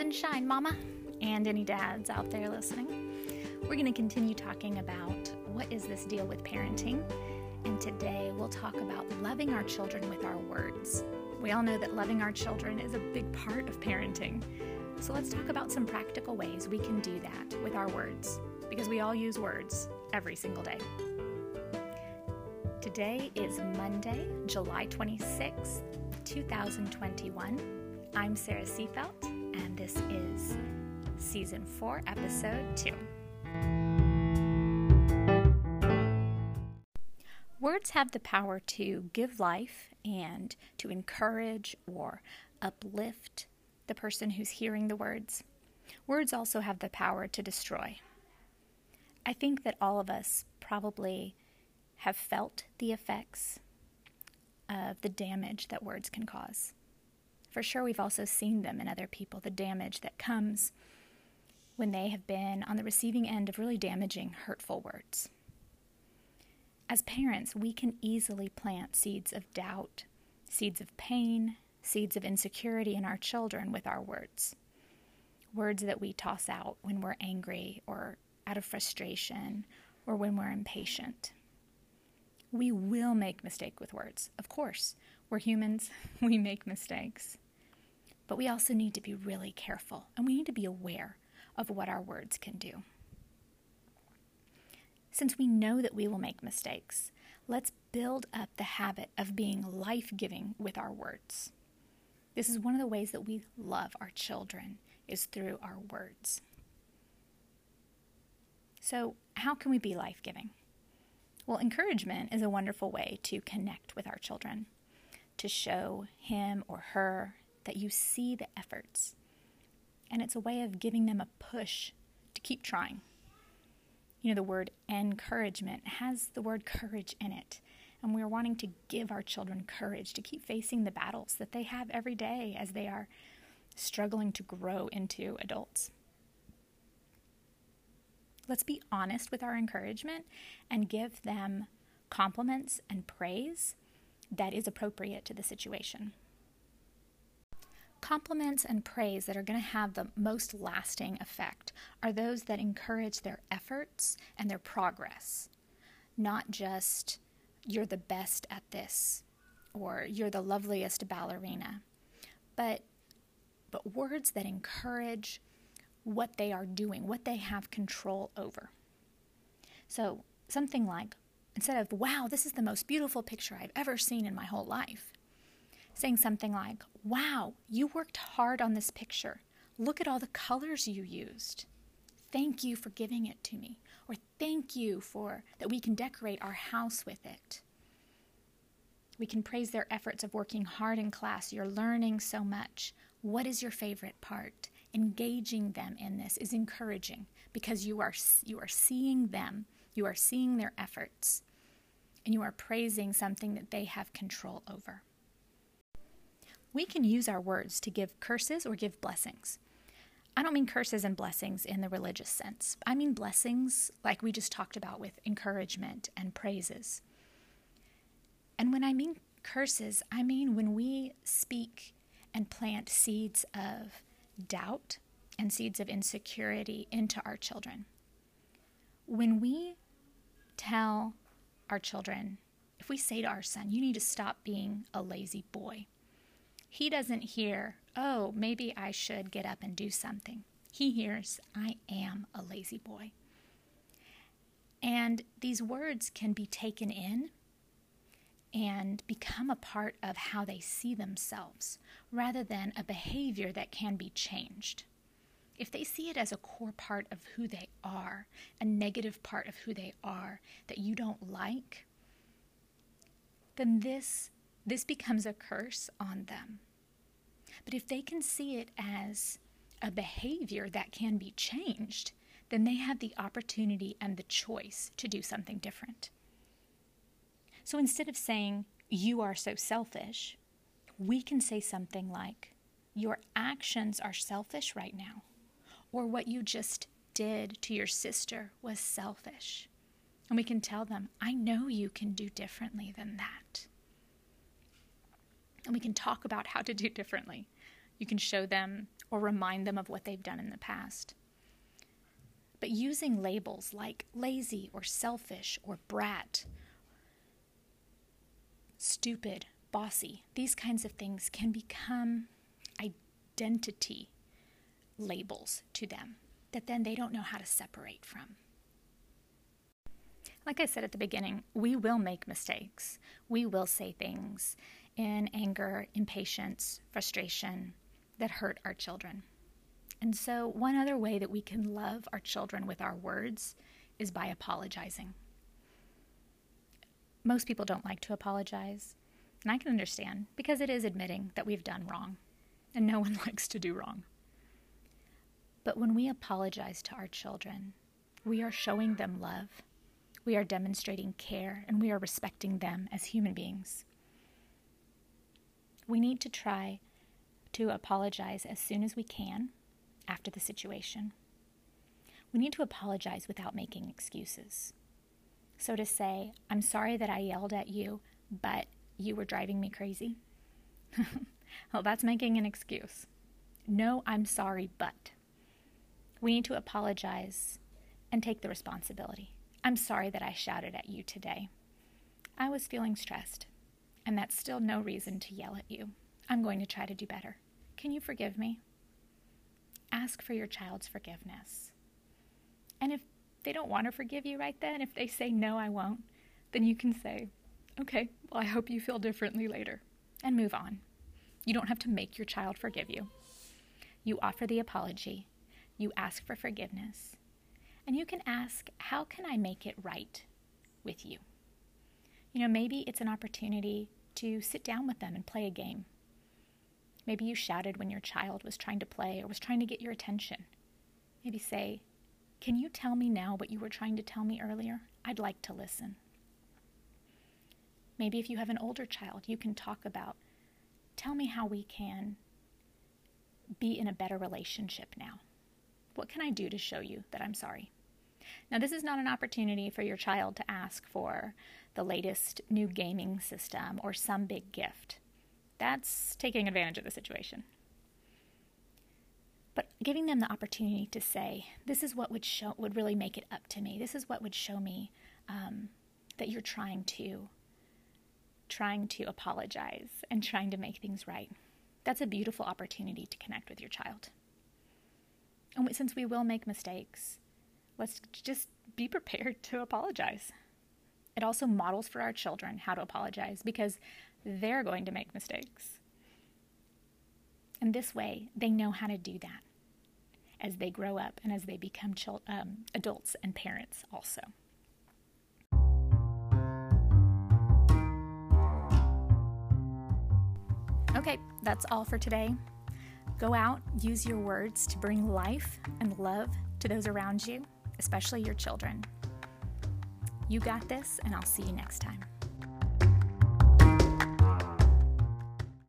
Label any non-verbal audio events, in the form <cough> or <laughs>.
and shine, Mama, and any dads out there listening. We're going to continue talking about what is this deal with parenting. And today we'll talk about loving our children with our words. We all know that loving our children is a big part of parenting. So let's talk about some practical ways we can do that with our words, because we all use words every single day. Today is Monday, July 26th, 2021. I'm Sarah Seafelt, and this is Season 4, Episode 2. Words have the power to give life and to encourage or uplift the person who's hearing the words. Words also have the power to destroy. I think that all of us probably have felt the effects of the damage that words can cause. For sure, we've also seen them in other people, the damage that comes when they have been on the receiving end of really damaging, hurtful words. As parents, we can easily plant seeds of doubt, seeds of pain, seeds of insecurity in our children with our words. Words that we toss out when we're angry or out of frustration or when we're impatient. We will make mistake with words. Of course, we're humans, <laughs> we make mistakes. But we also need to be really careful and we need to be aware of what our words can do. Since we know that we will make mistakes, let's build up the habit of being life giving with our words. This is one of the ways that we love our children is through our words. So, how can we be life giving? Well, encouragement is a wonderful way to connect with our children, to show him or her that you see the efforts. And it's a way of giving them a push to keep trying. You know, the word encouragement has the word courage in it. And we're wanting to give our children courage to keep facing the battles that they have every day as they are struggling to grow into adults. Let's be honest with our encouragement and give them compliments and praise that is appropriate to the situation. Compliments and praise that are going to have the most lasting effect are those that encourage their efforts and their progress, not just you're the best at this or you're the loveliest ballerina, but but words that encourage what they are doing, what they have control over. So, something like, instead of, wow, this is the most beautiful picture I've ever seen in my whole life, saying something like, wow, you worked hard on this picture. Look at all the colors you used. Thank you for giving it to me. Or thank you for that we can decorate our house with it. We can praise their efforts of working hard in class. You're learning so much. What is your favorite part? Engaging them in this is encouraging because you are you are seeing them, you are seeing their efforts, and you are praising something that they have control over. We can use our words to give curses or give blessings. I don't mean curses and blessings in the religious sense. I mean blessings like we just talked about with encouragement and praises. And when I mean curses, I mean when we speak and plant seeds of doubt and seeds of insecurity into our children. When we tell our children, if we say to our son, you need to stop being a lazy boy, he doesn't hear, oh, maybe I should get up and do something. He hears, I am a lazy boy. And these words can be taken in and become a part of how they see themselves rather than a behavior that can be changed. If they see it as a core part of who they are, a negative part of who they are that you don't like, then this this becomes a curse on them. But if they can see it as a behavior that can be changed, then they have the opportunity and the choice to do something different. So instead of saying, you are so selfish, we can say something like, your actions are selfish right now, or what you just did to your sister was selfish. And we can tell them, I know you can do differently than that. And we can talk about how to do differently. You can show them or remind them of what they've done in the past. But using labels like lazy or selfish or brat, stupid, bossy, these kinds of things can become identity labels to them that then they don't know how to separate from. Like I said at the beginning, we will make mistakes. We will say things in anger, impatience, frustration that hurt our children. And so, one other way that we can love our children with our words is by apologizing. Most people don't like to apologize, and I can understand because it is admitting that we've done wrong, and no one <laughs> likes to do wrong. But when we apologize to our children, we are showing them love, we are demonstrating care, and we are respecting them as human beings. We need to try to apologize as soon as we can after the situation. We need to apologize without making excuses. So to say, I'm sorry that I yelled at you, but you were driving me crazy. <laughs> well, that's making an excuse. No, I'm sorry, but. We need to apologize and take the responsibility. I'm sorry that I shouted at you today. I was feeling stressed, and that's still no reason to yell at you. I'm going to try to do better. Can you forgive me? ask for your child's forgiveness. And if they don't want to forgive you right then, if they say, no, I won't, then you can say, okay, well, I hope you feel differently later, and move on. You don't have to make your child forgive you. You offer the apology, you ask for forgiveness, and you can ask, how can I make it right with you? You know, maybe it's an opportunity to sit down with them and play a game Maybe you shouted when your child was trying to play or was trying to get your attention. Maybe say, Can you tell me now what you were trying to tell me earlier? I'd like to listen. Maybe if you have an older child, you can talk about, Tell me how we can be in a better relationship now. What can I do to show you that I'm sorry? Now, this is not an opportunity for your child to ask for the latest new gaming system or some big gift that's taking advantage of the situation. But giving them the opportunity to say, "This is what would show would really make it up to me. This is what would show me um, that you're trying to trying to apologize and trying to make things right." That's a beautiful opportunity to connect with your child. And since we will make mistakes, let's just be prepared to apologize. It also models for our children how to apologize because they're going to make mistakes. And this way, they know how to do that as they grow up and as they become chil- um, adults and parents also. Okay, that's all for today. Go out, use your words to bring life and love to those around you, especially your children. You got this, and I'll see you next time.